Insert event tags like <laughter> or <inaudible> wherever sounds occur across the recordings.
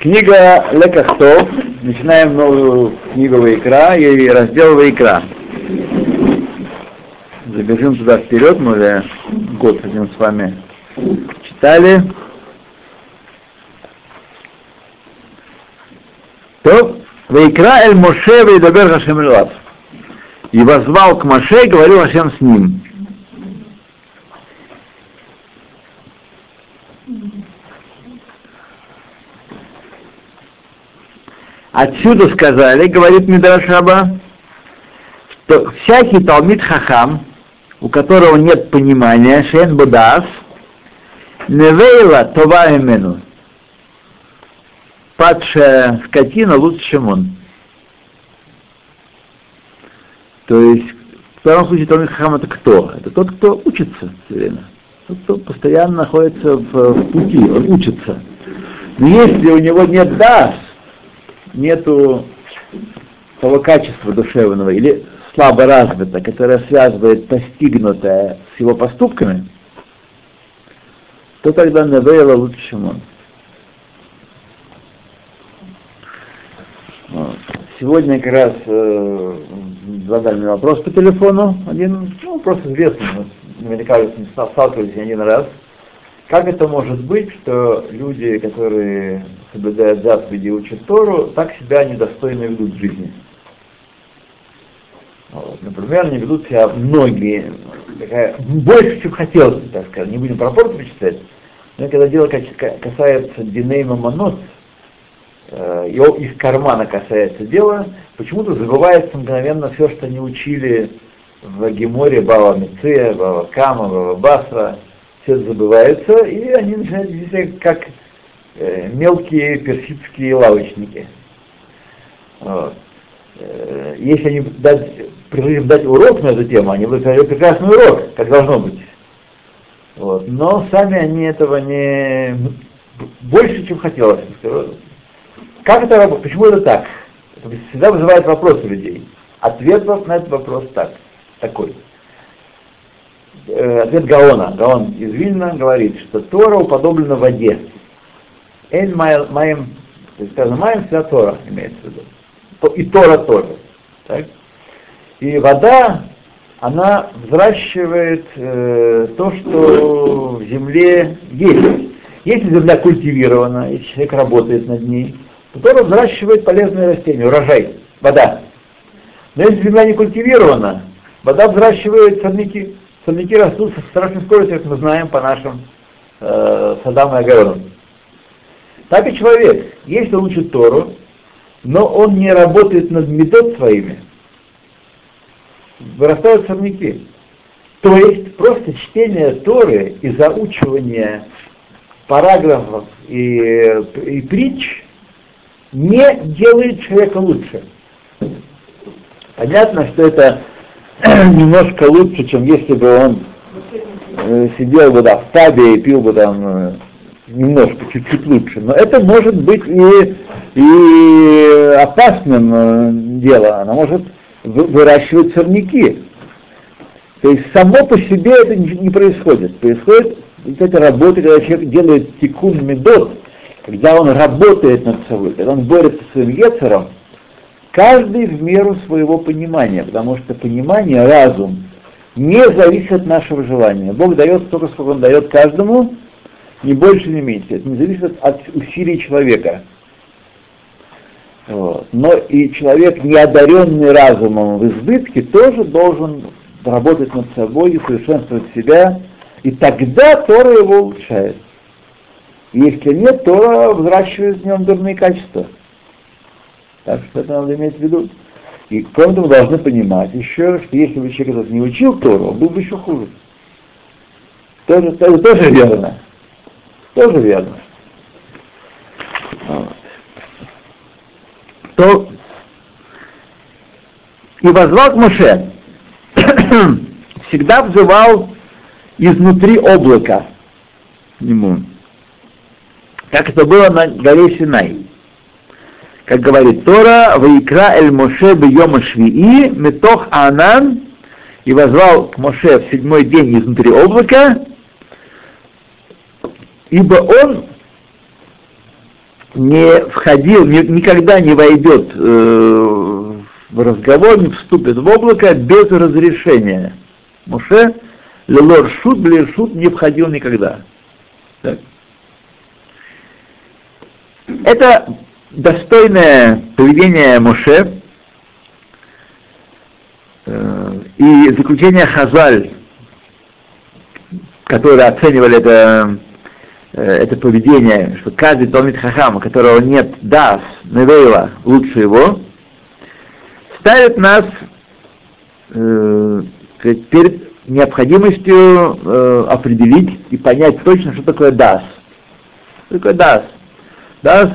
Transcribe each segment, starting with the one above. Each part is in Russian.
Книга Лекахтов. Начинаем новую книгу Вайкра и раздел Вайкра. Забежим туда вперед, мы уже год этим с вами читали. То Вайкра эль Моше Вейдабер Хашем. И возвал к Моше, и говорил Хашем с ним. Отсюда сказали, говорит Мидрашаба, что всякий Талмит Хахам, у которого нет понимания, Шен Будас, Невейла Това Имену, падшая скотина лучше, чем он. То есть, в втором случае Талмит Хахам это кто? Это тот, кто учится все время. Тот, кто постоянно находится в, в пути, он учится. Но если у него нет дас, нету того качества душевного или слабо развито, которое связывает постигнутое с его поступками, то тогда Невейла лучше, чем он. Вот. Сегодня как раз э, задали мне вопрос по телефону, один, ну, просто известный, наверняка вы с ним сталкивались один раз. Как это может быть, что люди, которые соблюдают заповеди и учат Тору, так себя недостойно ведут в жизни? Вот. Например, они ведут себя многие, такая, больше, чем хотелось бы, так сказать, не будем пропорции читать, но когда дело касается Диней Мамонот, э, его из кармана касается дела, почему-то забывается мгновенно все, что они учили в Геморе Бава Меция, Бава Кама, Бава Басра, все забывается, и они начинают вести как э, мелкие персидские лавочники. Вот. Э, если они дать, предложим дать урок на эту тему, они будут говорить прекрасный урок, как должно быть. Вот. Но сами они этого не больше, чем хотелось. Как это работает? Почему это так? Это всегда вызывает вопросы людей. Ответ на этот вопрос так, такой э, ответ Гаона. Гаон из Вильна говорит, что Тора уподоблена воде. Эль маем, то есть сказано маем вся Тора, имеется в виду. И Тора тоже. Так? И вода, она взращивает э, то, что в земле есть. Если земля культивирована, если человек работает над ней, то Тора взращивает полезные растения, урожай, вода. Но если земля не культивирована, вода взращивает сорняки. Сорняки растут со страшной скоростью, как мы знаем по нашим э, садам и огородам. Так и человек, если он учит Тору, но он не работает над медот своими, вырастают сорняки. То есть просто чтение Торы и заучивание параграфов и, и притч не делает человека лучше. Понятно, что это <clears throat> немножко лучше, чем если бы он э, сидел бы да, в табе и пил бы там э, немножко, чуть-чуть лучше. Но это может быть и, и опасным э, делом. Оно может выращивать сорняки. То есть само по себе это не, происходит. Происходит вот эта работа, когда человек делает тикун медот, когда он работает над собой, когда он борется с своим ецером, Каждый в меру своего понимания, потому что понимание, разум, не зависит от нашего желания. Бог дает столько, сколько Он дает каждому, ни больше, ни меньше. Это не зависит от усилий человека. Вот. Но и человек, не одаренный разумом в избытке, тоже должен работать над собой, усовершенствовать себя, и тогда Тора его улучшает. Если нет, Тора взращивает в нем дурные качества. Так что это надо иметь в виду. И кроме того, должны понимать еще, что если бы человек этот не учил Тору, он был бы еще хуже. Тоже, тоже, тоже верно. Тоже верно. То и возвал к Моше, <coughs> всегда взывал изнутри облака нему, как это было на горе Синай как говорит Тора, «Ваикра эль Моше бьема швии, метох анан», и возвал к Моше в седьмой день изнутри облака, ибо он не входил, ни, никогда не войдет э, в разговор, не вступит в облако без разрешения. Муше лелор шут, шут не входил никогда. Так. Это достойное поведение Моше э, и заключение Хазаль, которые оценивали это, э, это поведение, что каждый Талмит Хахам, у которого нет Дас, Невейла, лучше его, ставит нас э, перед необходимостью э, определить и понять точно, что такое Дас. Что такое Дас? Дас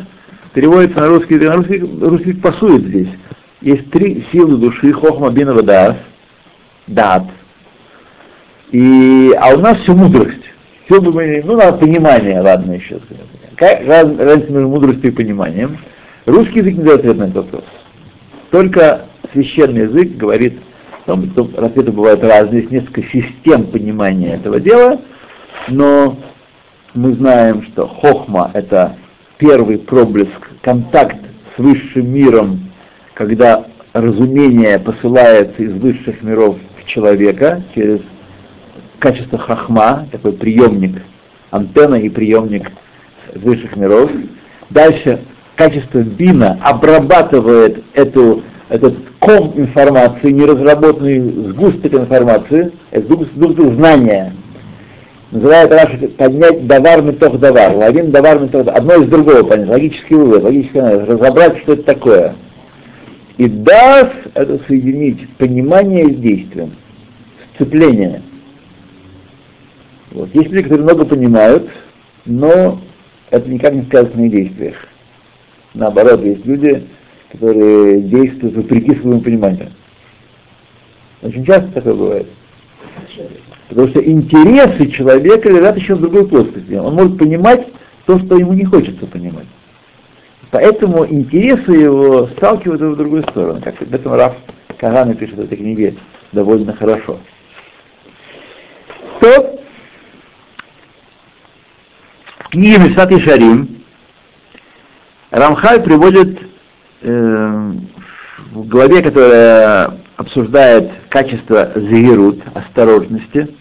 переводится на русский, на русский, русский пасует здесь. Есть три силы души, хохма, бинова, дас, дат. И, а у нас все мудрость. Все, ну, надо понимание, ладно еще. Какая разница между мудростью и пониманием? Русский язык не дает ответ на этот вопрос. Только священный язык говорит, там, там ответы бывают разные, есть несколько систем понимания этого дела, но мы знаем, что хохма — это первый проблеск, контакт с высшим миром, когда разумение посылается из высших миров в человека через качество хахма, такой приемник, антенна и приемник высших миров. Дальше качество бина обрабатывает эту, этот ком информации, неразработанный сгусток информации, сгусток знания, называют Раши поднять давар метох давар, лавин давар метох одно из другого понять, логический вывод, логический анализ, разобрать, что это такое. И дас — это соединить понимание с действием, сцепление. Вот. Есть люди, которые много понимают, но это никак не сказано на действиях. Наоборот, есть люди, которые действуют вопреки своему пониманию. Очень часто такое бывает. Потому что интересы человека лежат еще в другой плоскости. Он может понимать то, что ему не хочется понимать. Поэтому интересы его сталкивают его в другую сторону. Как об этом Раф Каганы пишет в этой книге довольно хорошо. То в книге Мисат и Шарим Рамхаль приводит э, в главе, которая обсуждает качество зигерут, осторожности.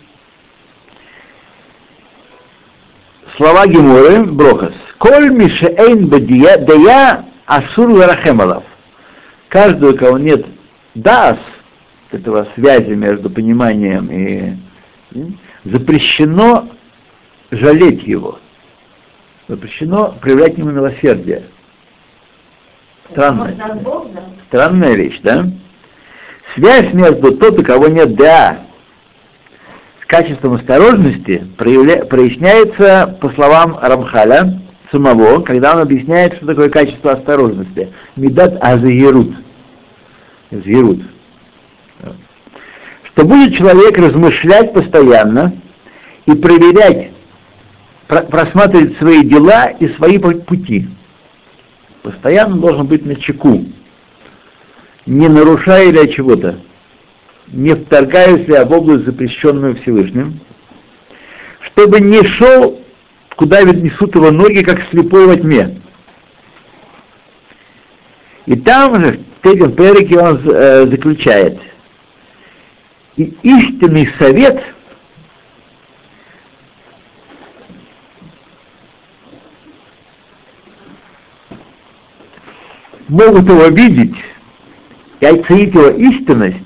Слова Геморы, Брохас. Коль мишеэйн бадия асур ларахемалов. Каждый, у кого нет дас, этого связи между пониманием и запрещено жалеть его. Запрещено проявлять ему милосердие. Странная, странная вещь, да? Связь между тот, у кого нет да, с качеством осторожности проявля... проясняется, по словам Рамхаля, самого, когда он объясняет, что такое качество осторожности. Медат азаирут. Зирут. Что будет человек размышлять постоянно и проверять, про просматривать свои дела и свои пути. Постоянно должен быть на чеку не нарушая ли чего-то, не вторгаясь ли в область, запрещенную Всевышним, чтобы не шел, куда несут его ноги, как слепой во тьме. И там же, в третьем перике он э, заключает, и истинный совет могут его видеть и оценить его истинность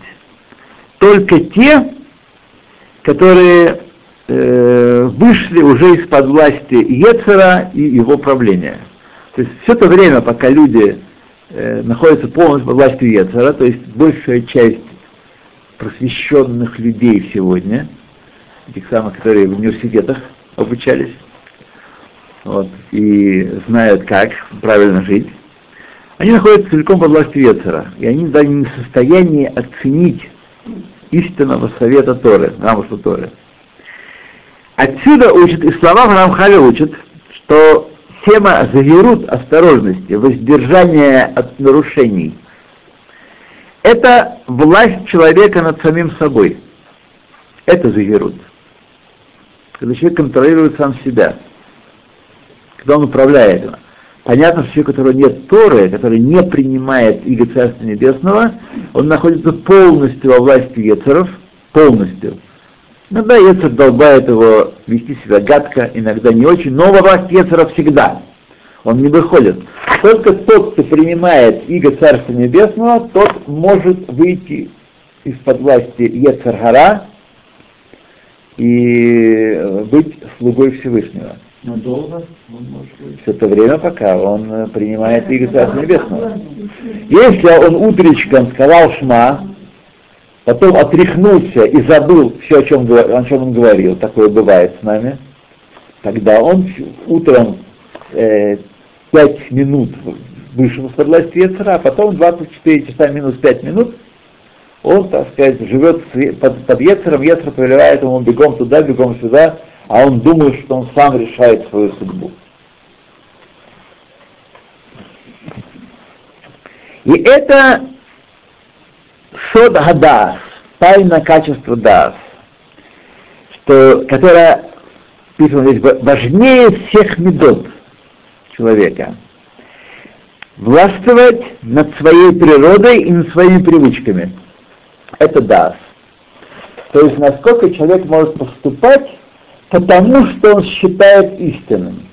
только те, которые э, вышли уже из-под власти Ецера и его правления. То есть все то время, пока люди э, находятся полностью под властью Ецера, то есть большая часть просвещенных людей сегодня, этих самых, которые в университетах обучались, вот, и знают, как правильно жить, они находятся целиком под властью Ецера, и они даже не в состоянии оценить истинного совета Торы, Рамушу Торы. Отсюда учат, и слова в Рамхале учат, что тема завирут осторожности, воздержания от нарушений, это власть человека над самим собой. Это завирут. Когда человек контролирует сам себя, когда он управляет. Понятно, что человек, у которого нет Торы, который не принимает Иго Царства Небесного, он находится полностью во власти Ецеров, полностью. Иногда Ецер долбает его вести себя гадко, иногда не очень, но во власти Ецера всегда. Он не выходит. Только тот, кто принимает Иго Царства Небесного, тот может выйти из-под власти Ецаргара и быть слугой Всевышнего. Но долго он может быть. Все это время, пока он э, принимает Иго Царства Небесного. Если он утречком сказал Шма, потом отряхнулся и забыл все, о чем, о чем он говорил, такое бывает с нами, тогда он утром э, 5 минут вышел из-под власти Яцера, а потом 24 часа минус 5 минут он, так сказать, живет под, под Ецером, Ецер повелевает ему бегом туда, бегом сюда, а он думает, что он сам решает свою судьбу. И это сод гадас, тайна качества дас, что, которая, писано здесь, важнее всех медот человека. Властвовать над своей природой и над своими привычками. Это дас. То есть насколько человек может поступать потому, что он считает истинным.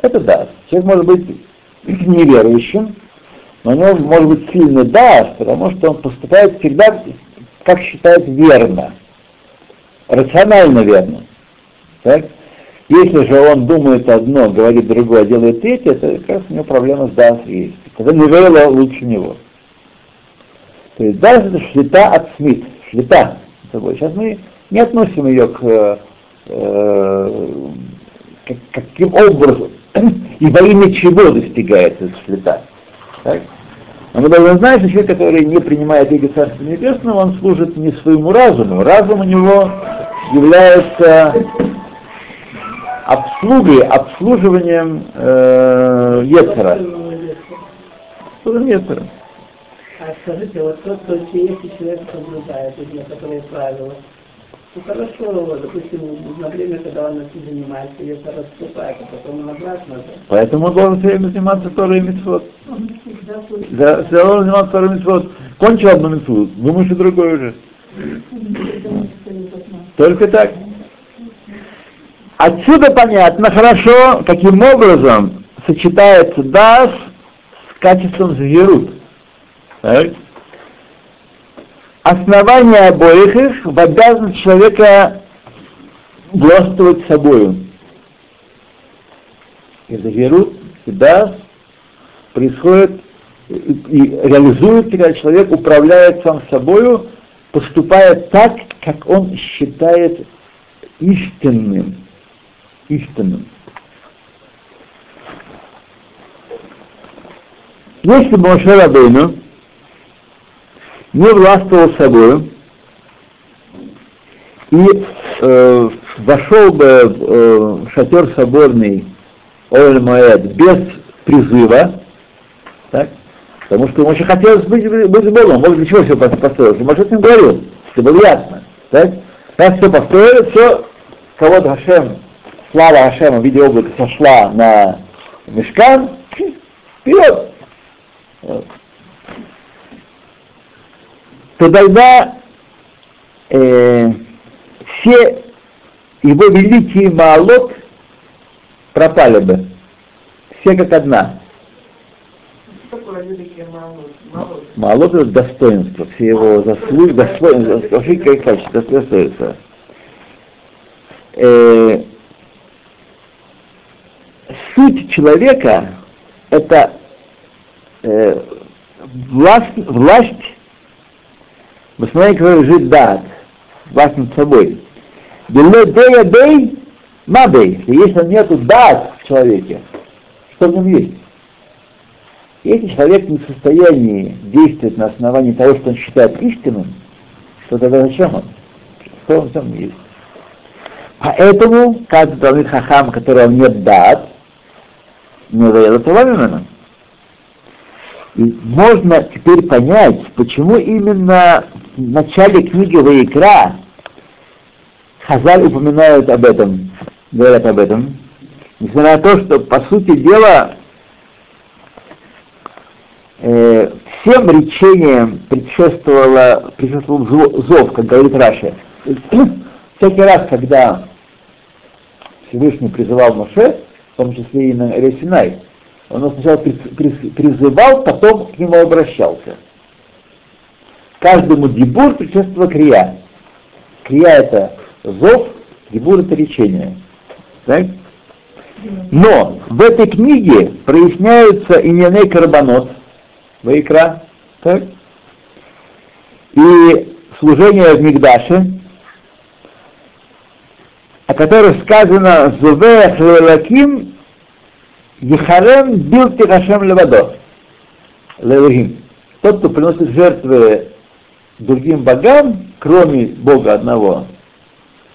Это дас. Человек может быть <clears throat> неверующим, но у него может быть сильный дас, потому что он поступает всегда, как считает верно, рационально верно. Так? Если же он думает одно, говорит другое, делает третье, это как раз у него проблема с дас есть. Когда не верила лучше него. То есть дас это шлита от смит, шлита. Сейчас мы не относим ее к э, каким образом <clears throat> и во имя чего достигается эта шлита. Так? Но мы должны знать, что человек, который не принимает Иго Царства Небесного, он служит не своему разуму. Разум у него является обслугой, обслуживанием э, Ецера. Ецера. А скажите, вот тот, кто если человек соблюдает эти некоторые правила, ну хорошо, допустим, на время, когда он этим занимается, если расступает, а потом он обратно. Поэтому он должен все время заниматься Торой и Митцвот. Да, все должен заниматься Торой и Митцвот. Кончил одну Митцву, думаешь, что другой уже. Только так. Отсюда понятно хорошо, каким образом сочетается дас с качеством зверут. Так? Основание обоих их в обязанность человека властвовать собою. И зверут всегда происходит и, и реализует, когда человек управляет сам собою, поступая так, как он считает истинным истинным. Если бы Моше Рабейну не властвовал собой и э, вошел бы э, шатер соборный Оль Моэд без призыва, так, потому что ему очень хотелось быть, быть Богом, Бог для чего все построил? Моше с ним говорил, все было ясно. Так? Раз все построили, все, кого-то Хашем слава Ашема в виде облака сошла на мешкан, вперед! Вот. То тогда э, все его великие маалот пропали бы. Все как одна. Маалот это достоинство, все его заслуги, достоинство, вообще как качество, достоинство. Э, суть человека — это э, власть, власть в основании которой лежит дат, власть над собой. Беле дея дей, мадей. Если нету дат в человеке, что в нем есть? Если человек не в состоянии действовать на основании того, что он считает истинным, то тогда зачем он? Что он там есть? Поэтому каждый Талмит Хахам, которого нет дат, не именно. И можно теперь понять, почему именно в начале книги Ваикра Хазаль упоминают об этом, говорят об этом. Несмотря на то, что, по сути дела, э, всем речениям предшествовало, предшествовал зов, как говорит Раша. <clears throat> Всякий раз, когда Всевышний призывал Моше, в том числе и на Ресинай, он сначала призывал, потом к нему обращался. Каждому дебур предшествовала крия. Крия это зов, дебур это речение. Так? Но в этой книге проясняются иньяны карбонот, Вайкра, так? и служение в Мигдаше, о которых сказано «Зувех лелаким Ехарем бил Тихашем Левадо. Левагим. Тот, кто приносит жертвы другим богам, кроме Бога одного,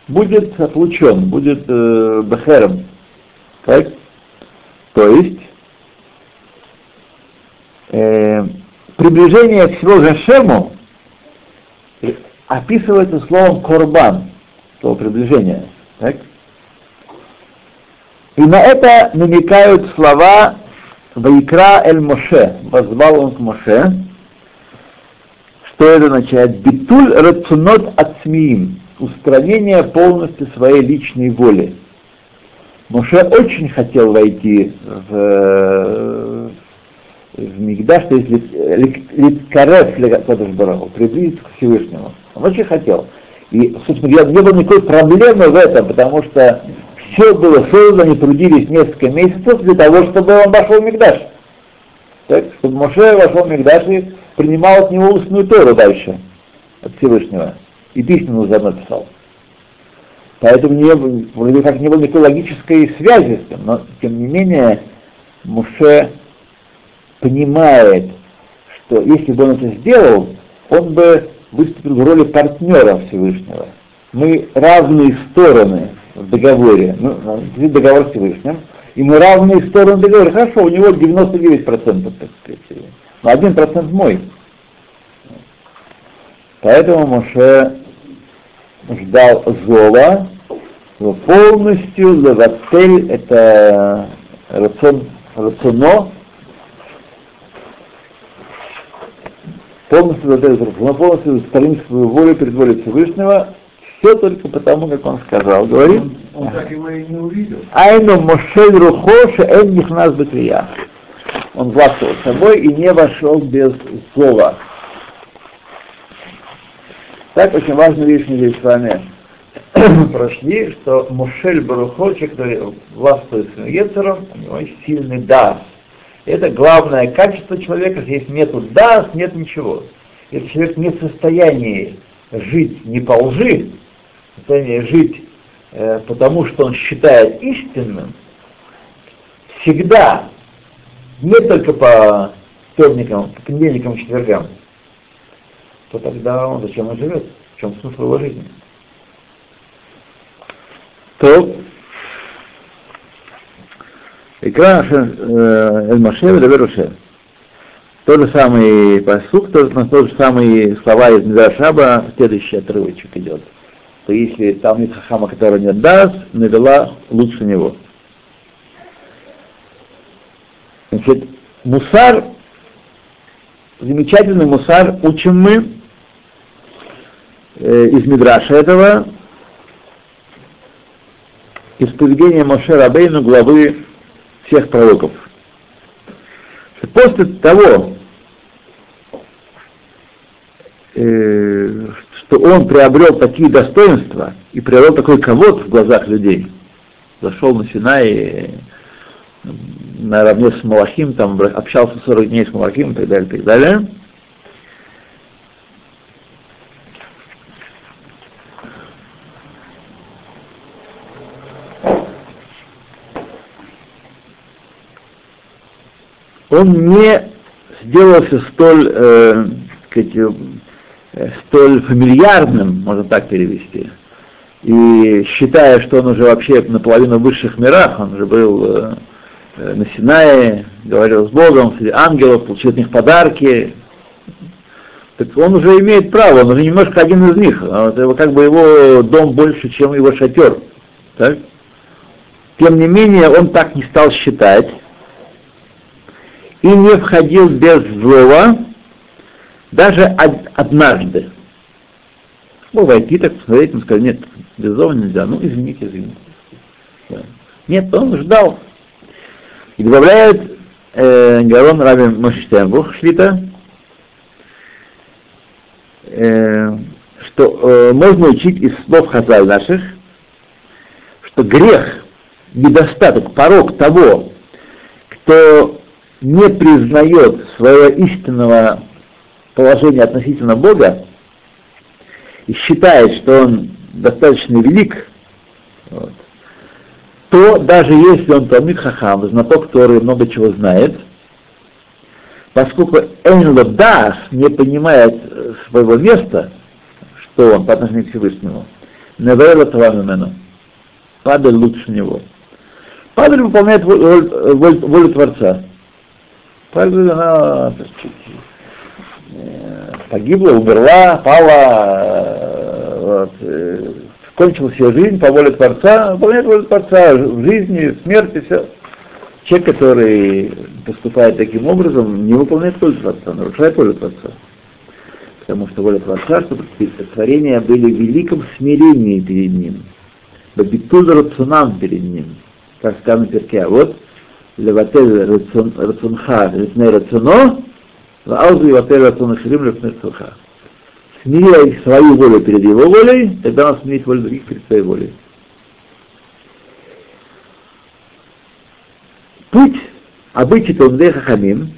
будет отлучен, будет э, бахером. Так? То есть э, приближение всего Гашему описывается словом корбан, слово приближение. Так? И на это намекают слова Вайкра эль Моше, возвал он к Моше, что это означает? Битуль рацунот ацмиим, устранение полностью своей личной воли. Моше очень хотел войти в, в Мигдаш, то есть Литкарев Бараху, приблизиться к Всевышнему. Он очень хотел. И, собственно говоря, не было никакой проблемы в этом, потому что все было создано, они трудились несколько месяцев для того, чтобы он вошел в Мигдаш. Так, чтобы Моше вошел в Мигдаш и принимал от него устную Тору дальше, от Всевышнего. И письменную заодно писал. Поэтому не, вроде как не было никакой логической связи с этим, но тем не менее Муше понимает, что если бы он это сделал, он бы выступил в роли партнера Всевышнего. Мы равные стороны в договоре, ну, договор с Всевышним, и мы равные стороны договора. Хорошо, у него 99%, так сказать, но 1% мой. Поэтому Моше ждал зова, полностью леватель, это рацион, рационо, полностью леватель, полностью устранить свою волю перед волей Всевышнего, все только потому, как он сказал. Говорит? Он, он так его и не увидел. Айну Мошель Рухоша Эн Нихнас Бекрия. Он властвовал собой и не вошел без слова. Так очень важную вещь мы здесь с вами <clears throat> прошли, что Мушель Барухо, который властвует своим Ецером, у него есть сильный дас. Это главное качество человека, если нету дас, нет ничего. Если человек не в состоянии жить не по лжи, состоянии жить э, потому, что он считает истинным, всегда, не только по вторникам, по понедельникам, четвергам, то тогда он зачем он живет? В чем смысл его жизни? То Икра э, Эль-Машев Леверуше. Тот же самый посук, тот, тот же самые слова из Медрашаба, следующий отрывочек идет то если там нет хахама, который не даст, навела лучше него. Значит, мусар, замечательный мусар, учим мы э, из Мидраша этого, из поведения Моше Рабейну, главы всех пророков. После того, э, что он приобрел такие достоинства и приобрел такой ковод в глазах людей. Зашел на Синай наравне с Малахим, там общался 40 дней с Малахим и так далее, и так далее. Он не сделался столь, э, сказать, Э, столь фамильярным, можно так перевести, и считая, что он уже вообще наполовину в высших мирах, он уже был э, на Синае, говорил с Богом, среди ангелов, получил от них подарки, так он уже имеет право, он уже немножко один из них, а как бы его дом больше, чем его шатер. Так? Тем не менее, он так не стал считать и не входил без злого даже од- однажды. Мог войти, так посмотреть, он сказал, нет, без злого нельзя. Ну, извините, извините. Нет, он ждал. И добавляет э, Гарон Раби Мошштенбух Шлита, э, что э, можно учить из слов Хазаль наших, что грех, недостаток, порог того, кто не признает своего истинного положения относительно Бога и считает, что он достаточно велик, вот, то даже если он Талмит Хахам, знаток, который много чего знает, поскольку Энло Дас не понимает э, своего места, что он по отношению к Всевышнему, Невейла Тавамимену, Падаль лучше него. Падаль выполняет волю, волю, волю Творца. Падаль, она э, погибла, умерла, пала, э, вот, кончил свою жизнь по воле Творца, выполняет волю Творца в жизни, в смерти, все. Человек, который поступает таким образом, не выполняет волю Творца, нарушает волю Творца. Потому что воля Творца, чтобы творения были в великом смирении перед Ним, бабитуль рацунам перед Ним, как сказано в перке. А вот, леватель рацунха, лифней рацуно, ваузу леватель рацун ширим лифней рацунха смиряй свою волю перед его волей, тогда он смирит волю других перед своей волей. Путь обычай Талмудей Хахамим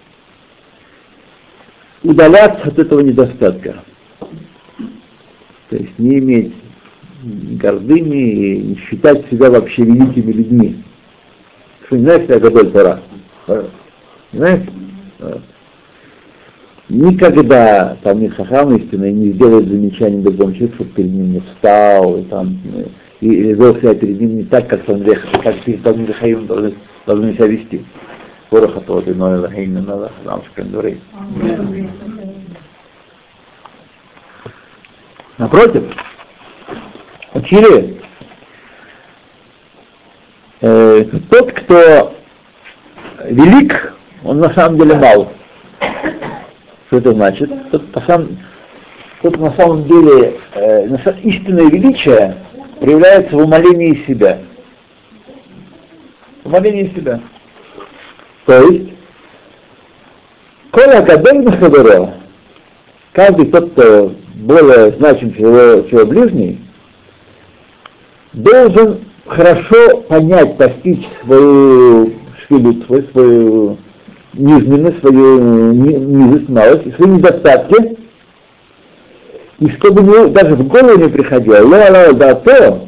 удаляться от этого недостатка. То есть не иметь гордыни и не считать себя вообще великими людьми. Что не знаешь, я Гадоль Тора? Не знаешь? Никогда там не хахам истинный не сделает замечание другому человеку, чтобы перед ним не встал, и, там, и, и вел себя перед ним не так, как он как перед Талмит Хаим должны, должны себя вести. Ворох от воды, но Элохейна, надо, ламском дворе. Напротив, учили, э, тот, кто велик, он на самом деле мал. Что это значит? Тут, по сам, тут на самом деле э, истинное величие проявляется в умолении себя. Умолении себя. То есть, Коля Академик Хабарова, каждый тот, кто более значим, чем его, чем его ближний, должен хорошо понять, постичь свою швилют, свою, свою низменность, свою низость, малость, свои недостатки, и чтобы ему даже в голову не приходило, ла да то,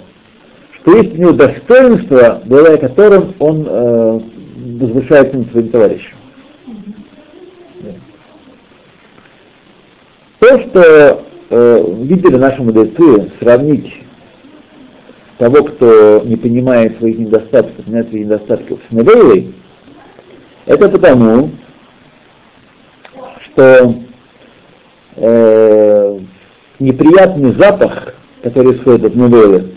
что есть у него достоинство, благодаря которым он э, возвышается над своим товарищем. То, что э, видели наши мудрецы, сравнить того, кто не понимает своих недостатков, понимает своих недостатков с Невейлой, это потому, что э, неприятный запах, который исходит от Невейлы,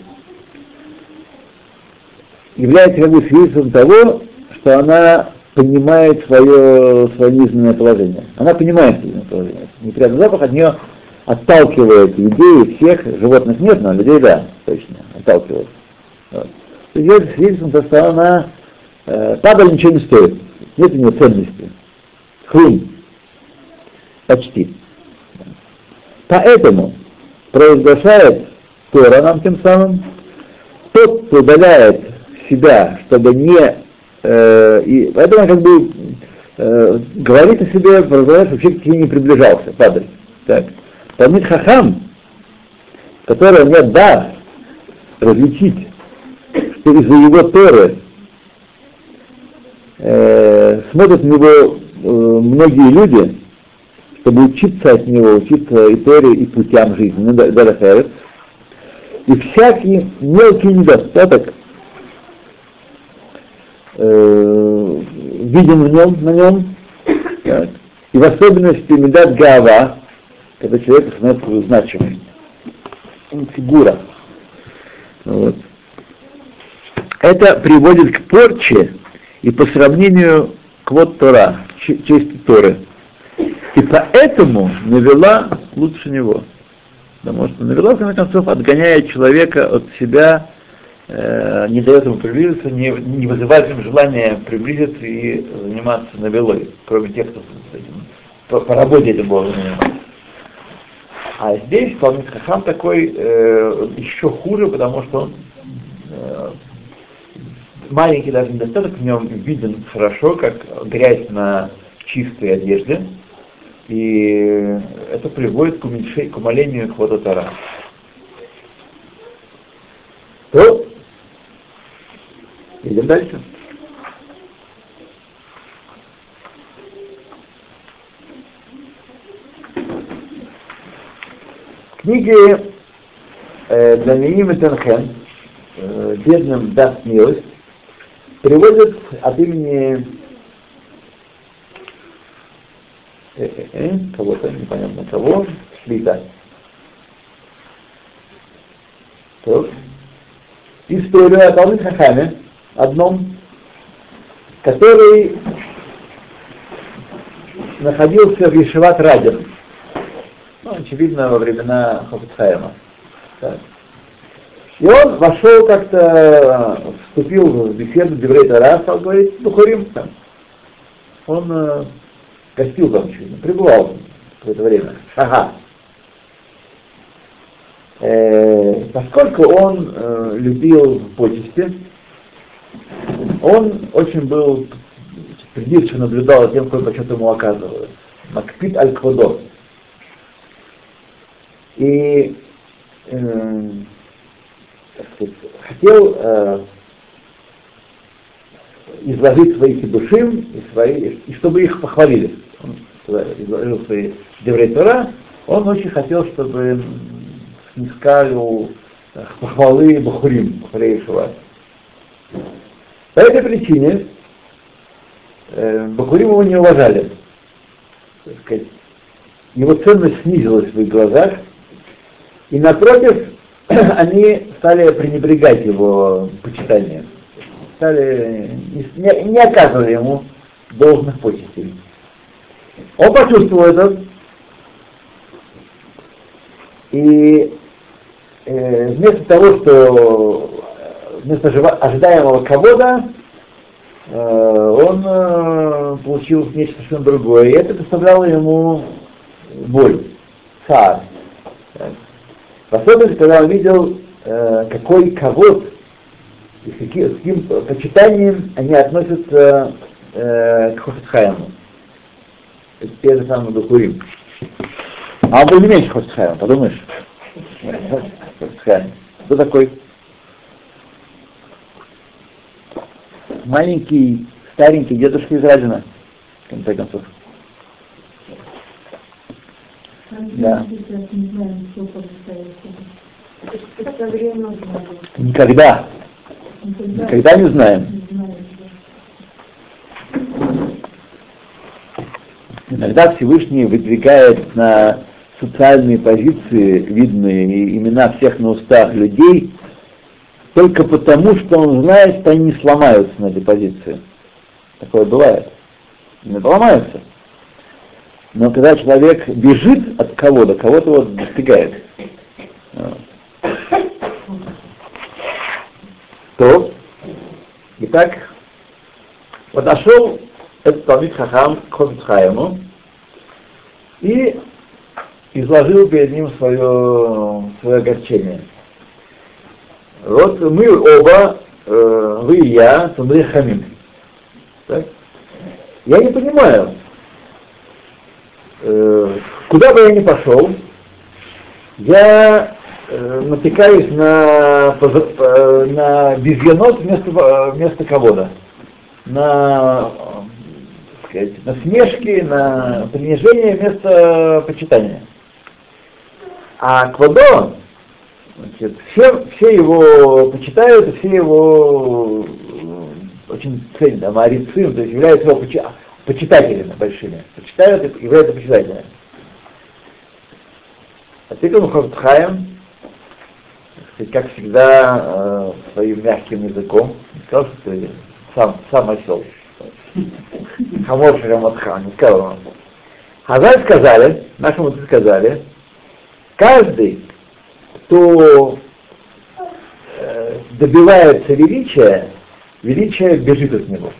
является как бы свидетельством того, что она понимает свое, свое низменное положение. Она понимает свое положение. Неприятный запах от нее отталкивает людей, всех, животных нет, но людей да, точно, отталкивает. Вот. Идет свидетельством, что она э, падаль ничего не стоит нет у него ценности. Хрум. Почти. Поэтому провозглашает Тора нам тем самым, тот, кто удаляет себя, чтобы не... Э, и поэтому как бы э, говорит о себе, провозглашает, человек к тебе не приближался, падает. Так. Талмит Хахам, который не даст различить, что из-за его Торы э, смотрят на него э, многие люди, чтобы учиться от него, учиться и Торе, и путям жизни, ну, Дарахерет. И всякий мелкий недостаток э, виден в нем, на нем, так, и в особенности Медат Гава, когда человек становится. Он фигура. Вот. это приводит к порче и по сравнению к вот Тора, честь Торы. И поэтому навела лучше него. Потому что навела, в конце концов, отгоняет человека от себя, э, не дает ему приблизиться, не, не вызывает ему желания приблизиться и заниматься навелой, кроме тех, кто этим, по, по работе этим Богом занимается. А здесь Талмит Хахам такой э, еще хуже, потому что он э, маленький даже недостаток в нем виден хорошо, как грязь на чистой одежде, и это приводит к, уменьшению, к умалению хвота Тара. То, идем дальше. Книге э, Даниим и Тенхен э, «Бедным даст милость» приводит от имени э, э, э, кого-то, непонятно кого, Шлита. То, историю о Талмит Хахаме, одном, который находился в Ешеват Радин, ну, очевидно, во времена Хофицхайма. И он вошел как-то, вступил в беседу Деврей Тара, стал говорить, Бухарим там. Он э, гостил там, очевидно, пребывал это время. Ага. Э, поскольку он э, любил почести, он очень был придирчиво наблюдал за тем, какой почет ему оказывают. Макпит аль-Квадо. И э, сказать, хотел э, изложить свои душим и, свои, и чтобы их похвалили. Он изложил свои Деврей он очень хотел, чтобы снискали похвалы Бахурим, Бахурей Шува. По этой причине э, Бахурим его не уважали. Сказать, его ценность снизилась в их глазах, и напротив, <clears throat> они стали пренебрегать его почитанием, стали, не, не оказывали ему должных почестей. Он почувствовал это, и э, вместо того, что вместо ожидаемого кого-то, э, он э, получил нечто совершенно другое, и это доставляло ему боль, царь. В особенности, когда он видел, какой кого и с каким, с каким почитанием они относятся э, к Хофицхайму. Те же самые Бахурим. А он был не меньше Хофицхайма, подумаешь? Хофицхайм. Кто такой? Маленький, старенький дедушка из Радина, в конце концов. Да. Никогда. Никогда не знаем. Иногда Всевышний выдвигает на социальные позиции, видные имена всех на устах людей, только потому, что он знает, что они сломаются на этой позиции. Такое бывает. Не ломаются. Но когда человек бежит от кого-то, кого-то вот достигает. То, итак, подошел этот Талмит Хахам к Хофицхайму и изложил перед ним свое, свое огорчение. Вот мы оба, э, вы и я, Тамри Хамим. Так? Я не понимаю, э, куда бы я ни пошел, я натыкаюсь на, на безьянот вместо, вместо кого-то, на, сказать, на смешки, на принижение вместо почитания. А Квадо, значит, все, все его почитают, все его э, очень ценят, а Марицин, то есть являются его почитателями большими. Почитают и являются почитателями. А ты, как Хаим, как всегда, э, своим мягким языком, сказал, что ты сам, сам осел. Хамор Шараматхан, не сказал он. Хазаль сказали, наши мудрецы сказали, каждый, кто э, добивается величия, величие бежит от него.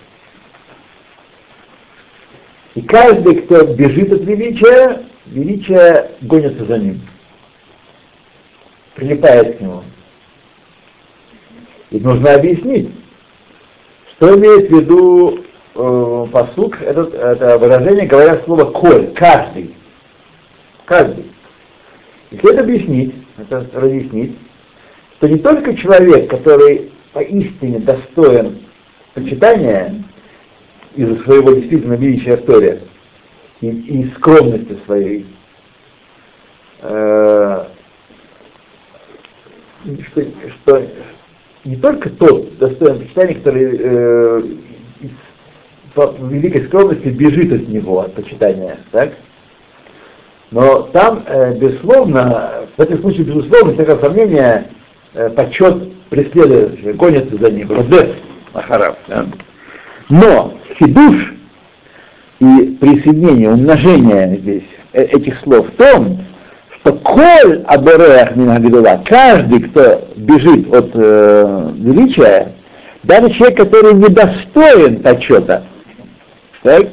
И каждый, кто бежит от величия, величие гонится за ним, прилипает к нему. И нужно объяснить, что имеет в виду э, посук, это, это выражение, говоря слово коль, каждый. Каждый. И следует объяснить, это разъяснить, что не только человек, который поистине достоин почитания из-за своего действительно величия истории и, и скромности своей, э, что, что не только тот достоин почитания, который э, по великой скромности бежит от него, от почитания, так? Но там, э, безусловно, в этом случае, безусловно, всякое сомнение, э, почет преследует, гонится за ним, Родес Махараб. Да? Но хидуш и присоединение, умножение здесь э, этих слов в том, что коль аберех минагдула, каждый, кто бежит от э, величия, даже человек, который недостоин почета, так,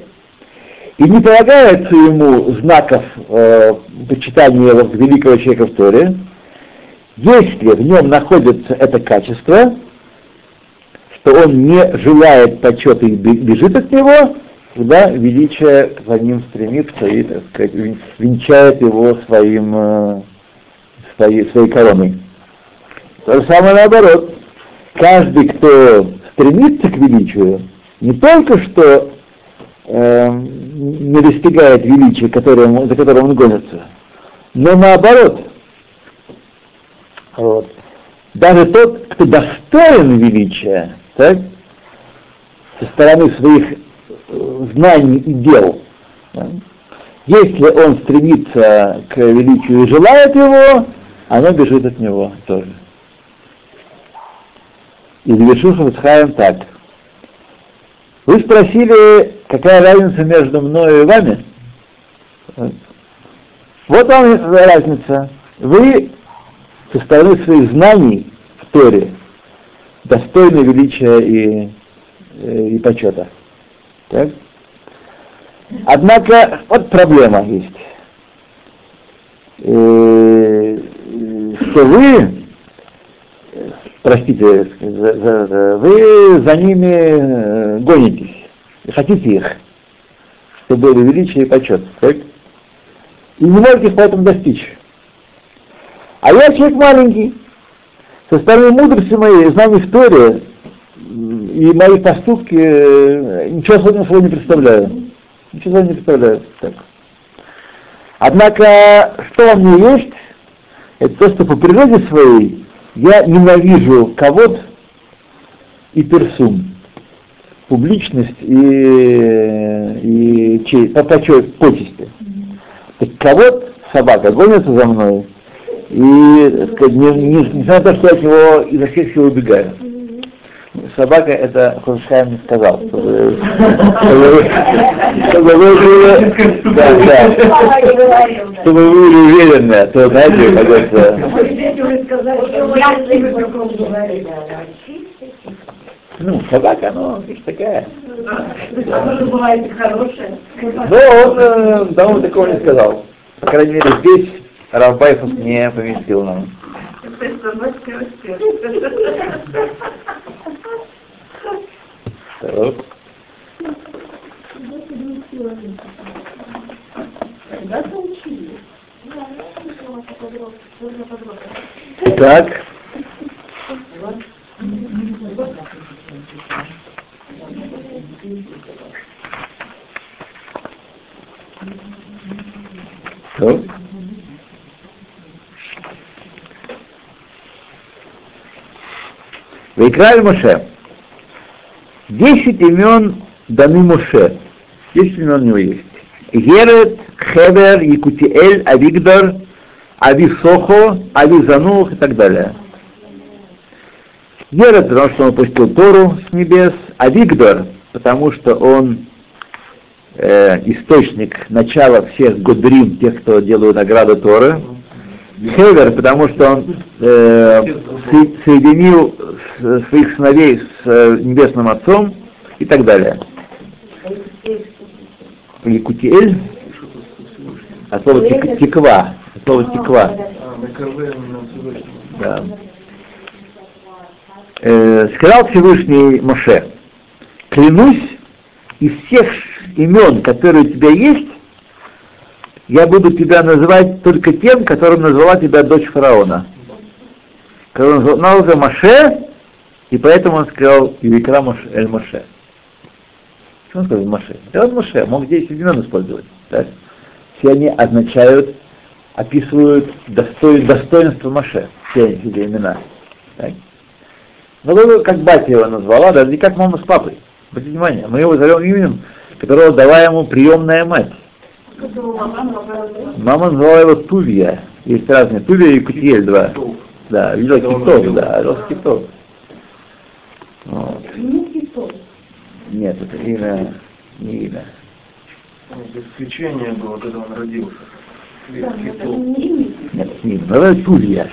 и не полагается ему знаков э, почитания великого человека в Торе, если в нем находится это качество, что он не желает почета и бежит от него, тогда величие за ним стремится и, так сказать, венчает его своим, э, своей, своей короной. То же самое наоборот. Каждый, кто стремится к величию, не только что э, не достигает величия, которое, за которым он гонится, но наоборот. Вот. Даже тот, кто достоин величия, так, со стороны своих знаний и дел, если он стремится к величию и желает его, оно бежит от него тоже. И завершил Хамицхаем так. Вы спросили, какая разница между мной и вами? Вот вам разница. Вы со стороны своих знаний в Торе достойны величия и, э, и почета. Так? Однако, вот проблема есть. Э, что вы, простите, вы за ними э, гонитесь, хотите их, чтобы были величие и почет. Так? И не можете их поэтому достичь. А я человек маленький, со стороны мудрости моей, знаю историю, и мои поступки э, ничего особенного собой не представляю. Ничего собой не представляю. Так. Однако, что во мне есть, это то, что по природе своей я ненавижу кого-то и персум, публичность и, и честь, по, по, почести. Так кого-то собака гонится за мной, и сказать, не, не, несмотря на то, что я от него изо всех сил убегаю. Собака это Хошхайм не сказал, чтобы, чтобы, вы были, да, да, чтобы вы были уверены, а то знаете, как это... Ну, собака, ну, видишь, такая. Она бывает хорошая. Но он, э, да, он такого не сказал. По крайней мере, здесь Равбайфус не поместил нам. Так. Так. Так. Вайкраль Моше. Десять имен даны Моше. Десять имен у него есть. Герет, Хевер, Якутиэль, Авигдор, Ависохо, Авизанух и так далее. Герет, потому что он опустил Тору с небес, а Вигдор, потому что он э, источник начала всех Годрим, тех, кто делают награды Торы. Хевер, потому что он э, соединил своих сыновей с э, Небесным Отцом и так далее. Якутиэль, от слова тик, тиква, от слова тиква. Да. Э, сказал Всевышний Моше, клянусь из всех имен, которые у тебя есть, я буду тебя называть только тем, которым назвала тебя дочь фараона. Он назвал его Маше, и поэтому он сказал Ювикра Эль Моше. Что он сказал Моше? Это он Моше, мог 10 имен использовать. Так? Все они означают, описывают достой, достоинство Моше, все эти имена. Так? Ну, как батя его назвала, даже не как мама с папой. Обратите внимание, мы его зовем именем, которого дала ему приемная мать. Мама назвала его Тувия. Есть разные. Тувия и Кутиель два. Да, видела китов, да, рос китов. Вот. Нет, это имя, не имя. Исключение было, когда он родился. Нет, не имя. Давай Тувия.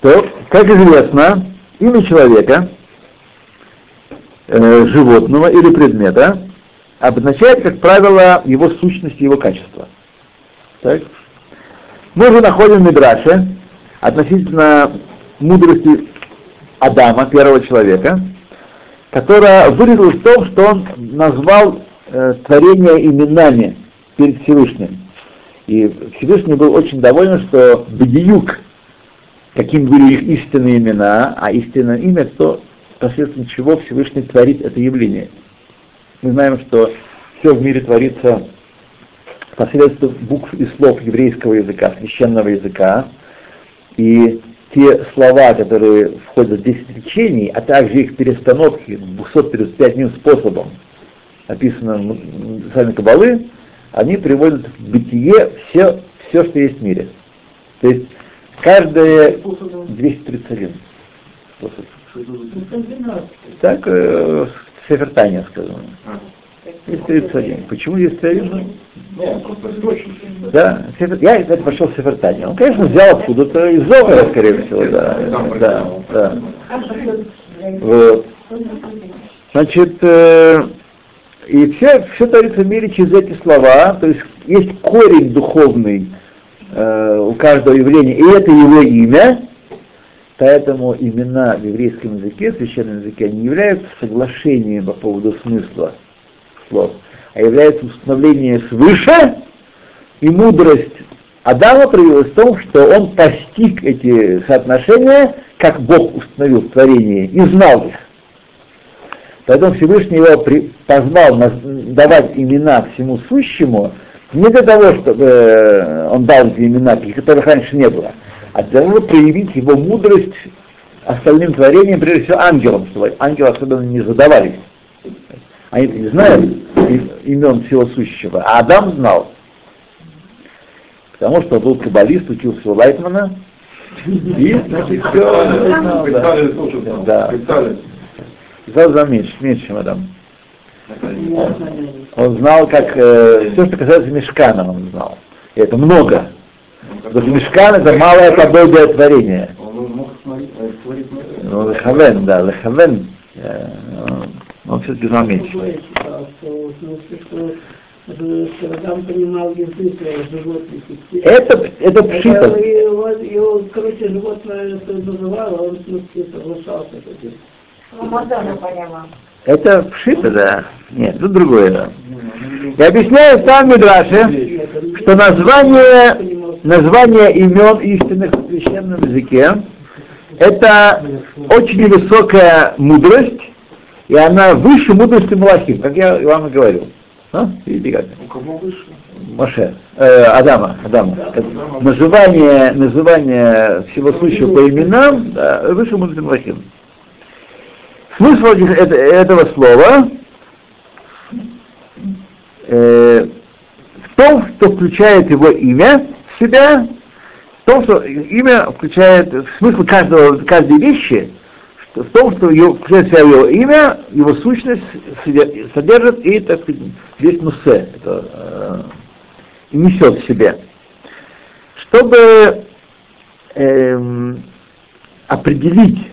То, как известно, имя человека, э, животного или предмета обозначает, как правило, его сущность и его качество. Так? Мы же находим в Мидраше относительно мудрости Адама, первого человека, которая выразилась в том, что он назвал э, творение именами перед Всевышним. И Всевышний был очень доволен, что Бедиюк, какими были их истинные имена, а истинное имя, то посредством чего Всевышний творит это явление. Мы знаем, что все в мире творится посредством букв и слов еврейского языка, священного языка, и те слова, которые входят в 10 речений, а также их перестановки 235 способом, описанным сами Кабалы, они приводят в бытие все, все, что есть в мире. То есть каждое 231 способ. Так, э, Сефертания сказано. Есть 31. Почему есть 31? Да, я, кстати, пошел в Сефертания. Он, конечно, взял откуда-то из Зовера, скорее всего, да. Да, да. Вот. Значит, э, и все, все творится в мире через эти слова, то есть есть корень духовный э, у каждого явления, и это его имя, Поэтому имена в еврейском языке, в священном языке, не являются соглашением по поводу смысла слов, а являются установлением свыше, и мудрость Адама проявилась в том, что он постиг эти соотношения, как Бог установил в творении, и знал их. Поэтому Всевышний его при, позвал давать имена всему сущему, не для того, чтобы э, он дал эти имена, которых раньше не было, а для того, проявить его мудрость остальным творениям, прежде всего ангелам, чтобы ангелы особенно не задавались. Они не знают имен всего сущего, а Адам знал. Потому что он был каббалист, учился у Лайтмана, и, значит, все да. И сразу за меньше, меньше, чем Адам. Он знал, как э, все, что касается Мешкана, он знал. И это много. Потому что мешкан это малое подобие творения. Ну, лехавен, да, лехавен. Он все-таки меньше. Это, это пшита. Его, короче, животное называло, он в смысле соглашался с этим. Это пшита, да. Нет, тут другое. Да. Я объясняю сам Мидраше, что название название имен истинных в священном языке, это очень высокая мудрость, и она выше мудрости Малахим, как я вам и говорил. А? Видите как? У кого выше? Маше, э, Адама, Адама. Да, называние, называние всего сущего по именам да, выше мудрости Малахим. Смысл это, этого слова э, в том, что включает его имя, себя В том, что имя включает смысл каждого, каждой вещи, что, в том, что ее, включает в себя его имя, его сущность содержит и, так сказать, весь мусе, это, э, несет в себе. Чтобы эм, определить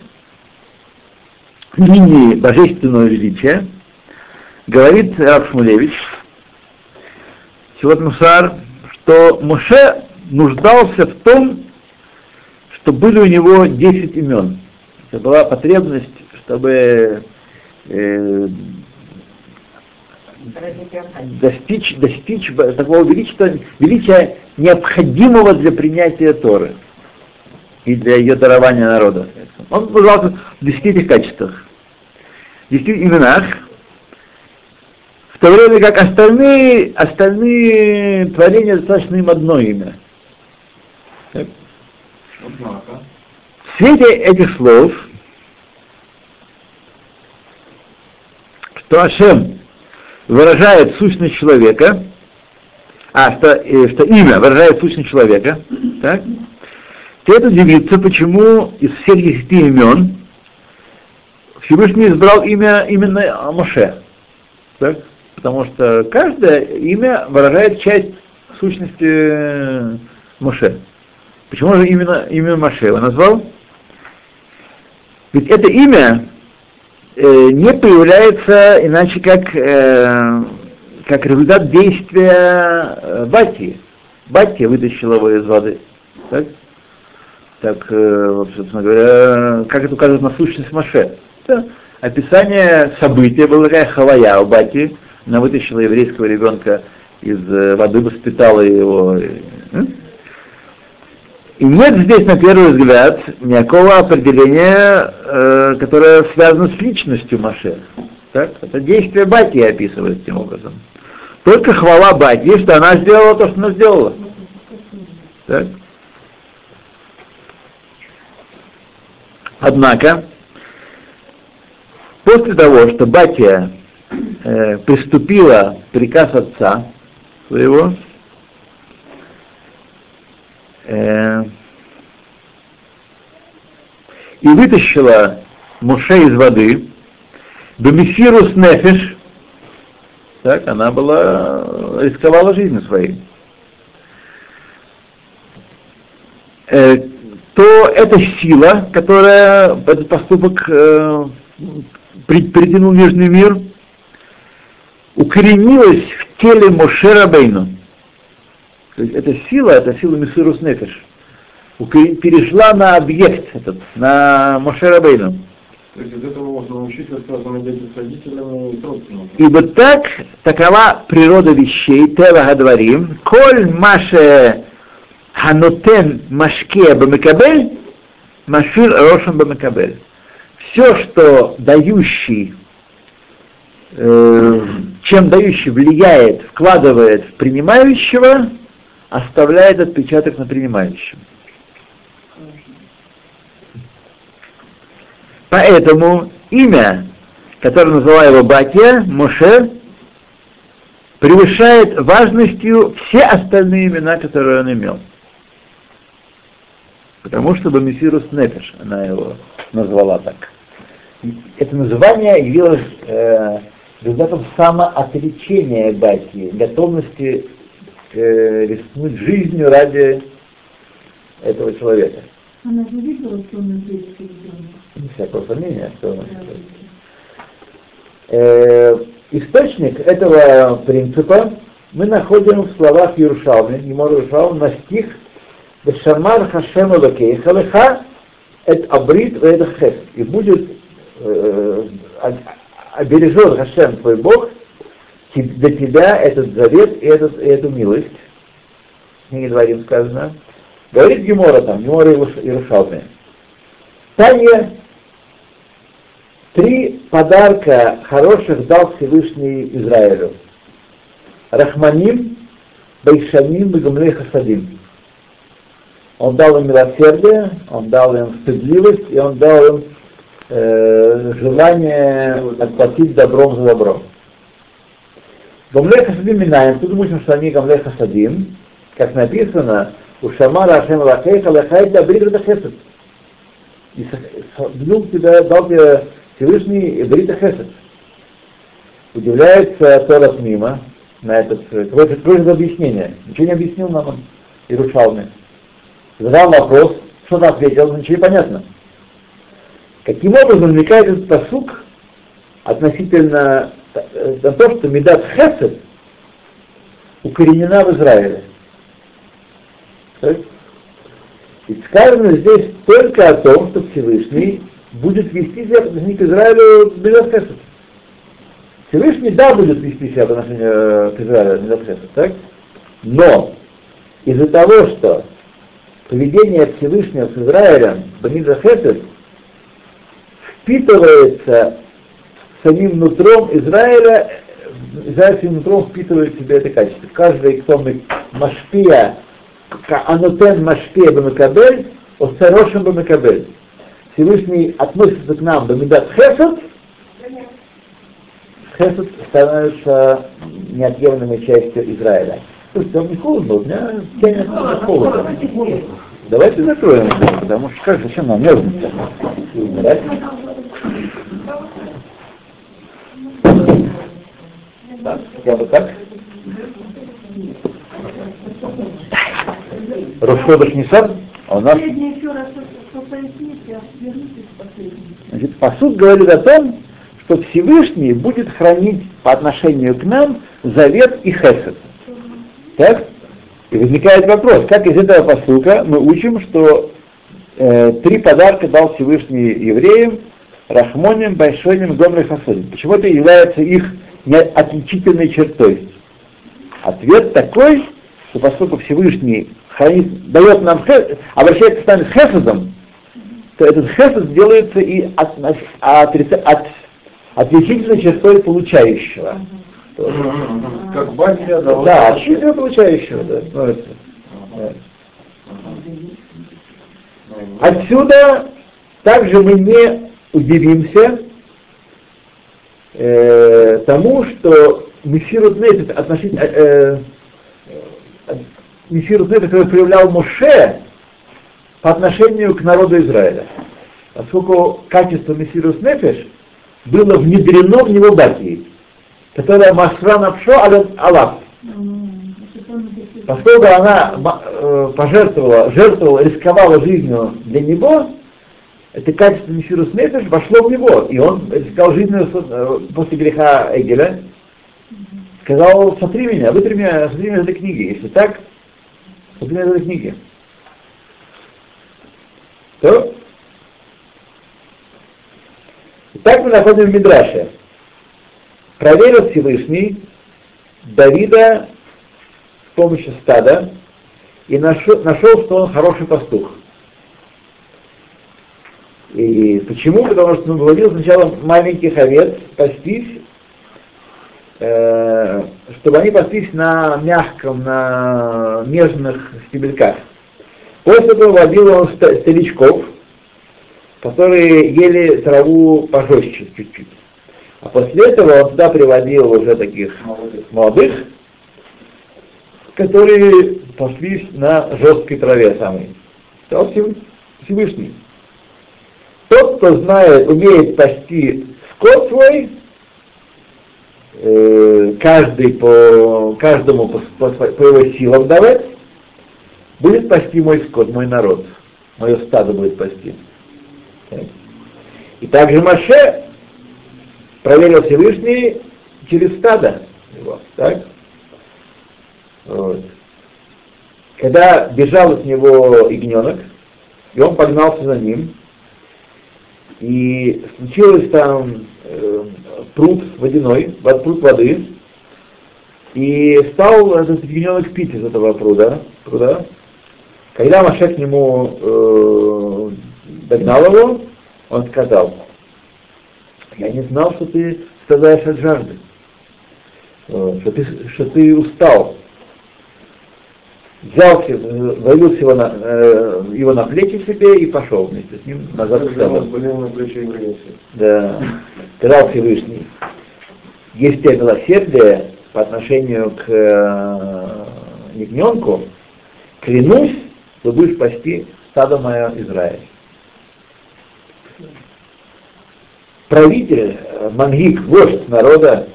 линии божественного величия, говорит Раб Шмулевич, Сивот Мусар, что Моше нуждался в том, что были у него 10 имен. Это была потребность, чтобы э, достичь, достичь такого величия, величия, необходимого для принятия Торы и для ее дарования народа. Он нуждался в десяти этих качествах, в десяти именах, в то время как остальные, остальные творения достаточно им одно имя. В свете этих слов, что Ашем выражает сущность человека, а что, э, что имя выражает сущность человека, так, следует удивиться, почему из всех десяти имен Всевышний избрал имя именно Моше. Так? Потому что каждое имя выражает часть сущности Моше. Почему же именно имя Моше его назвал? Ведь это имя э, не появляется иначе как, э, как результат действия э, Бати. Бати вытащил его из воды. Так, так э, собственно говоря, как это указывает на сущность Моше. Это описание события, была такая хавая у Бати, она вытащила еврейского ребенка из э, воды, воспитала его. И нет здесь, на первый взгляд, никакого определения, э, которое связано с личностью Маше. Так? Это действие Бати описывает таким образом. Только хвала Бати, что она сделала то, что она сделала. Так? Однако, после того, что Батия э, приступила приказ отца своего, и вытащила Муше из воды, Бемисирус Нефиш, так, она была, рисковала жизнью своей, э, то эта сила, которая этот поступок э, притянул Нижний мир, укоренилась в теле Моше Рабейну. То есть эта сила, это сила Мессирус Нефеш, перешла на объект этот, на Моше Рабейну. То есть из этого можно научиться взаимодействовать с родителями и родственниками. И вот так, такова природа вещей, Тева Гадварим, коль Маше Ханутен Машке Бамекабель, Машир Рошан Бамекабель. Все, что дающий Э, чем дающий влияет, вкладывает в принимающего, оставляет отпечаток на принимающем. Поэтому имя, которое назвала его Батия, Моше, превышает важностью все остальные имена, которые он имел. Потому что Бамисирус Нефеш, она его назвала так. Это название явилось э, результатом самоотречения Баки, готовности э, рискнуть жизнью ради этого человека. Она же видела, что он еврейский ребенок? Не всякого сомнения, что он э, Источник этого принципа мы находим в словах Юршалми, Гимор Юршалм, на стих «Бешамар Хашем Элокей Халеха эт абрит вэт хес» и будет э, обережет Хашем твой Бог для тебя этот завет и, этот, и эту милость. В книге Дворим сказано. Говорит Гемора там, Гемора Иерушалме. Таня три подарка хороших дал Всевышний Израилю. Рахманим, Байшаним и Гумлей Хасадим. Он дал им милосердие, он дал им стыдливость, и он дал им э, желание отплатить добром за добро. Гамле Хасадим Минаем, тут думаем, что они Гамле Хасадим, как написано, У Шамара Ашем Лахейха Лахай для Брита Хесед. И вдруг тебя дал тебе Всевышний Брита Хесед. Удивляется Торас Мима на этот, какое-то, какое объяснение. Ничего не объяснил нам Ирушалме. Задал вопрос, что-то ответил, ничего не понятно. Каким образом возникает этот посук относительно на то, что Медат Хесед укоренена в Израиле. И сказано здесь только о том, что Всевышний будет вести себя по отношению к Израилю Медат Хесед. Всевышний, да, будет вести себя по отношению э, к Израилю Медат Хесед, так? Но из-за того, что поведение Всевышнего с Израилем Бамидра Хесед впитывается самим нутром Израиля, Израиль своим нутром впитывает в себя это качество. Каждый, кто мы машпия, анутен машпия бамакабель, осторожен бамакабель. Всевышний относится к нам бамидат хесед, хесед становится неотъемлемой частью Израиля. Слушайте, вам не холодно? У меня тянет холодно. Давайте закроем, потому что как, зачем нам мерзнуть? Да? Хотя бы так. Рошходыш Нисан, а у нас... Значит, посуд говорит о том, что Всевышний будет хранить по отношению к нам завет и хесед. Так? И возникает вопрос, как из этого посылка мы учим, что э, три подарка дал Всевышний евреям, Рахмоним, Байшоним, Гомры Хасоним. Почему это является их отличительной чертой? Ответ такой, что поскольку Всевышний хранит, дает нам, обращается с нами с хесадом, то этот хесад делается и от, от, от, от отличительной чертой получающего. Как бантия, да? Да, отличительно получающего, да. Становится. Отсюда также мы не удивимся э, тому, что Мессирут Нефет относительно э, э, Мессирут Нефет, который проявлял Моше по отношению к народу Израиля. Поскольку качество Мессирус Нефеш было внедрено в него Бакии, которая Масра Напшо Алав. Поскольку она э, пожертвовала, жертвовала, рисковала жизнью для него, это качество Миширус Нефеш вошло в него, и он рисковал жизнью э, после греха Эгеля, сказал, смотри меня, вытри меня, смотри меня этой книги, если так, смотри меня этой книги. То так мы находим в Мидраше. Проверил Всевышний Давида с помощью стада и нашел, нашел, что он хороший пастух. И почему? Потому что он говорил сначала маленьких овец пастись, э, чтобы они пастись на мягком, на нежных стебельках. После этого водил он старичков, которые ели траву пожестче чуть-чуть. А после этого он туда приводил уже таких молодых, молодых которые паслись на жесткой траве самой. Стал Всевышний. Тот, кто знает, умеет пасти скот свой, э, каждый по, каждому по, по, по его силам давать, будет пасти мой скот, мой народ, мое стадо будет пасти. И также Маше проверил Всевышний через стадо его, так? Вот. Когда бежал от него ягненок, и он погнался за ним, и случилось там э, пруд водяной, пруд воды, и стал ягненок пить из этого пруда, пруда. Когда Маша к нему э, догнал его, он сказал, я не знал, что ты страдаешь от жажды, что ты, что ты устал. Взял, завел его на, э, его на плечи себе и пошел вместе с ним назад к стаду. Да, сказал Всевышний, есть тебе милосердие по отношению к э, ягненку, клянусь, чтобы спасти стадо мое Израиль. Правитель, э, мангик, вождь народа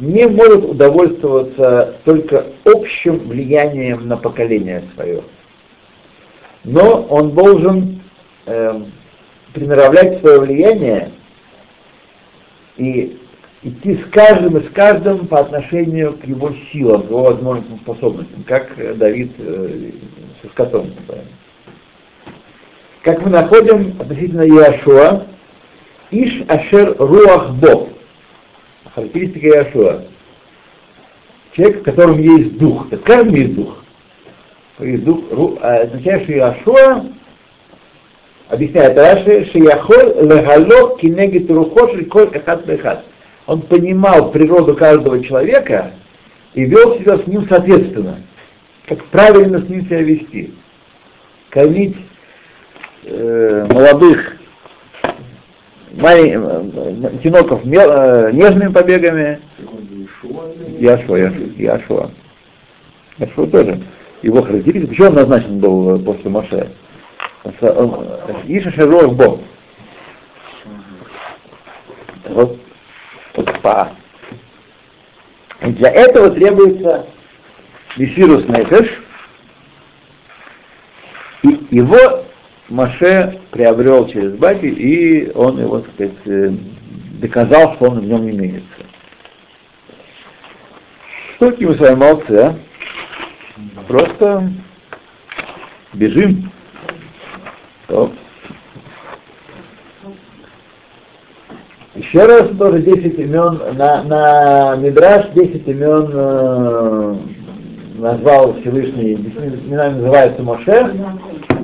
не может удовольствоваться только общим влиянием на поколение свое. Но он должен э, приноравлять свое влияние и идти с каждым и с каждым по отношению к его силам, к его возможностям, способностям, как Давид э, со скотом. Как мы находим относительно Иошуа, Иш Ашер Руах Бог, характеристика Иошуа. Человек, в котором есть дух. Это каждый есть дух. Есть дух а означает, что Иошуа объясняет Раши, что Яхоль легалок кинегит рухош коль эхат бехат он понимал природу каждого человека и вел себя с ним соответственно, как правильно с ним себя вести. Кормить э, молодых тиноков э, нежными побегами. Яшуа, Яшуа, Яшуа. Тоже. Его характеристика, почему он назначен был после Моше? Иша Шарох Бог. Вот Па. И для этого требуется Мессирус Нефеш, и его Маше приобрел через Баки, и он его, так сказать, э, доказал, что он в нем имеется. Что мы с вами молодцы, а? Просто бежим. Стоп. Еще раз тоже 10 имен, на, на Мидраш 10 имен э, назвал Всевышний, именами называется Моше,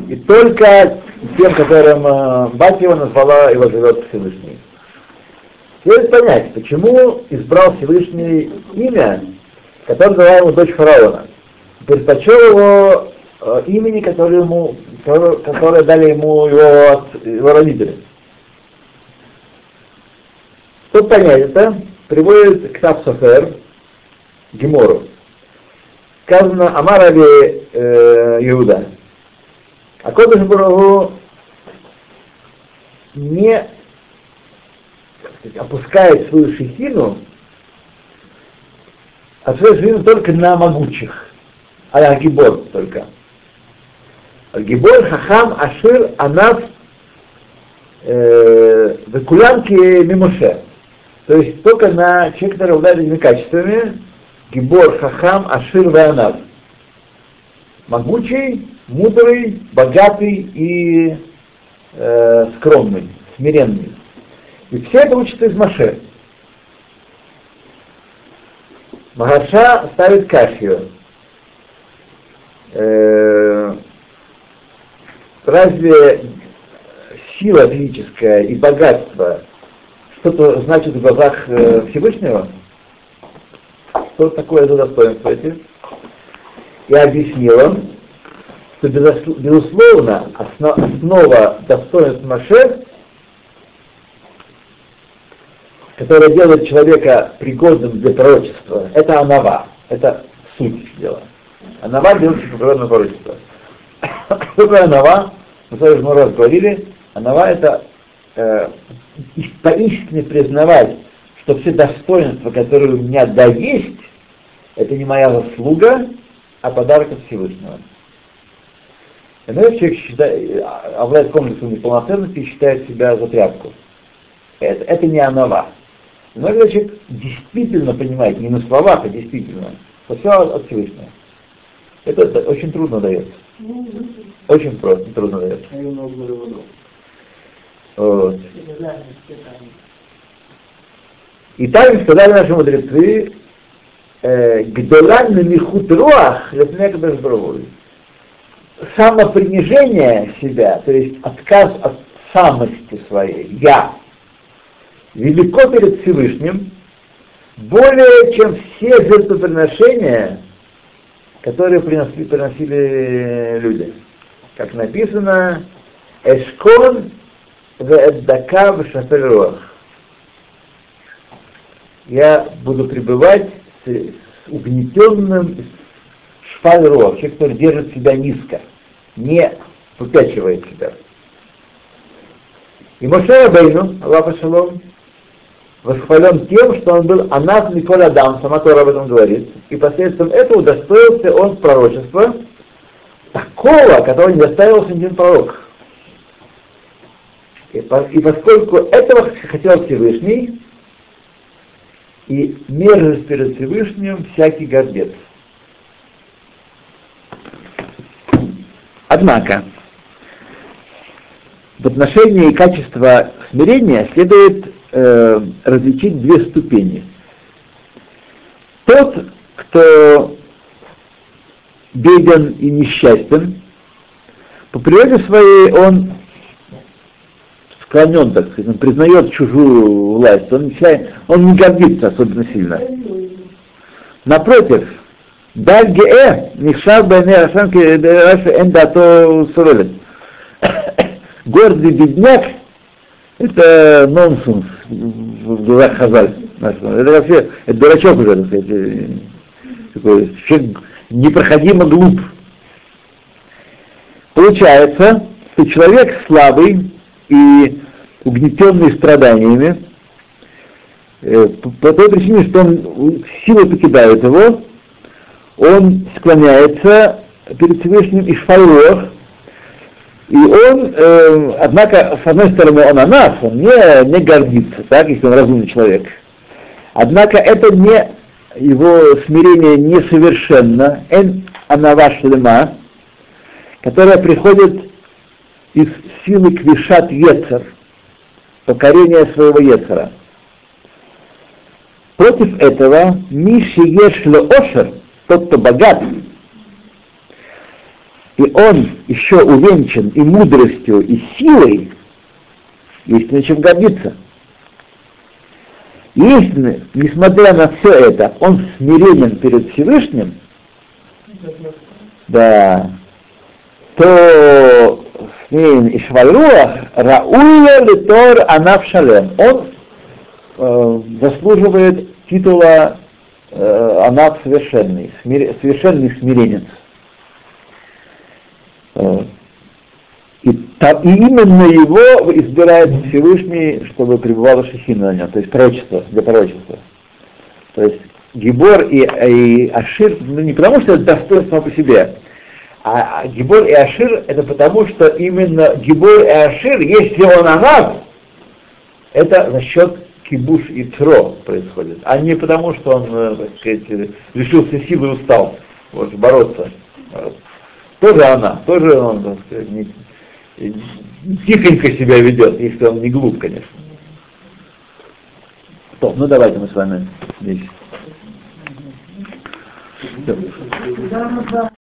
и только тем, которым э, Бать его назвала, его живет Всевышний. Теперь понять, почему избрал Всевышний имя, которое дала ему дочь фараона. Предпочел его э, имени, которое, ему, которое, которое дали ему его, его родители. Чтобы понять это, приводит к Софер, Гемору. Сказано Амарави э, Иуда. А Кодыш Барагу не сказать, опускает свою шехину, а свою шехину только на могучих, а на Гибор только. Гибор, Хахам, Ашир, Анав, э, Векулянки Мимоше. То есть только на человек, который обладает этими качествами, Гибор, Хахам, Ашир, Ваянав. Могучий, мудрый, богатый и э, скромный, смиренный. И все это учится из Маше. Магаша ставит кафию. Э, разве сила физическая и богатство что-то значит в глазах э, Всевышнего? Что такое за достоинство эти? И объяснил он, что безусловно основа достоинства Маше, которая делает человека пригодным для пророчества, это анава, это суть дела. Анава делает человека пригодным для пророчества. <coughs> Что такое анава? Мы с вами много раз говорили, анава это э, поистине признавать, что все достоинства, которые у меня да есть, это не моя заслуга, а подарок от Всевышнего. Иногда человек считает, обладает комплексом неполноценности и считает себя за тряпку. Это, это не анова. Иногда человек действительно понимает, не на словах, а действительно, что все от Всевышнего. Это, это очень трудно дается. Очень просто, трудно дается. Вот. И так сказали наши мудрецы, Гдолан на михут руах, самопринижение себя, то есть отказ от самости своей, я, велико перед Всевышним, более чем все жертвоприношения, которые приносили, приносили люди. Как написано, Эшкон Веэддака в Я буду пребывать с угнетенным шпаль человек, который держит себя низко. не выпячивает себя. И Моше Рабейну, Аллах Шалом, восхвален тем, что он был Анат Миколь Адам, сама Тора об этом говорит, и посредством этого удостоился он пророчества, такого, которого не доставился ни один пророк. И, и поскольку этого хотел Всевышний, и мерзость перед Всевышним всякий гордец. Однако, в отношении качества смирения следует э, различить две ступени. Тот, кто беден и несчастен, по природе своей он склонен, так сказать, он признает чужую власть, он, он не гордится особенно сильно. Напротив, Дальгеэ, Нихшав Байне Рашанки Раша Эндато Сурелет. <coughs> Гордый бедняк — это нонсенс в глазах Хазаль. Это вообще, это дурачок уже, так сказать, такой, человек непроходимо глуп. Получается, что человек слабый и угнетенный страданиями, э, по той причине, что он силы покидает его, он склоняется перед Всевышним Ишфайлох, и он, э, однако, с одной стороны, он о нас, он не, не гордится, так, если он разумный человек. Однако это не его смирение несовершенно, эн анава шлема, которая приходит из силы квишат ецер, покорения своего ецера. Против этого Миши Ешло Ошер, тот, кто богат, и он еще увенчан и мудростью, и силой, есть на чем гордиться. Если, несмотря на все это, он смиренен перед Всевышним, да, то Снейн и Швайруах Рауля Литор Анав Шалем. Он э, заслуживает титула э, Анав совершенный, смир, совершенный смиренец. Э, и, там, и именно его избирает Всевышний, чтобы пребывала Шехина на нем, то есть пророчество, для пророчества. То есть Гибор и, и Ашир, ну не потому что это достоинство по себе, а Гибор и Ашир это потому, что именно Гибор и Ашир, если он Анав, это за счет кибуш и тро происходит, а не потому, что он, э, так сказать, лишился силы и устал вот, бороться. Тоже она, тоже он, так сказать, не, тихонько себя ведет, если он не глуп, конечно. То, ну давайте мы с вами здесь.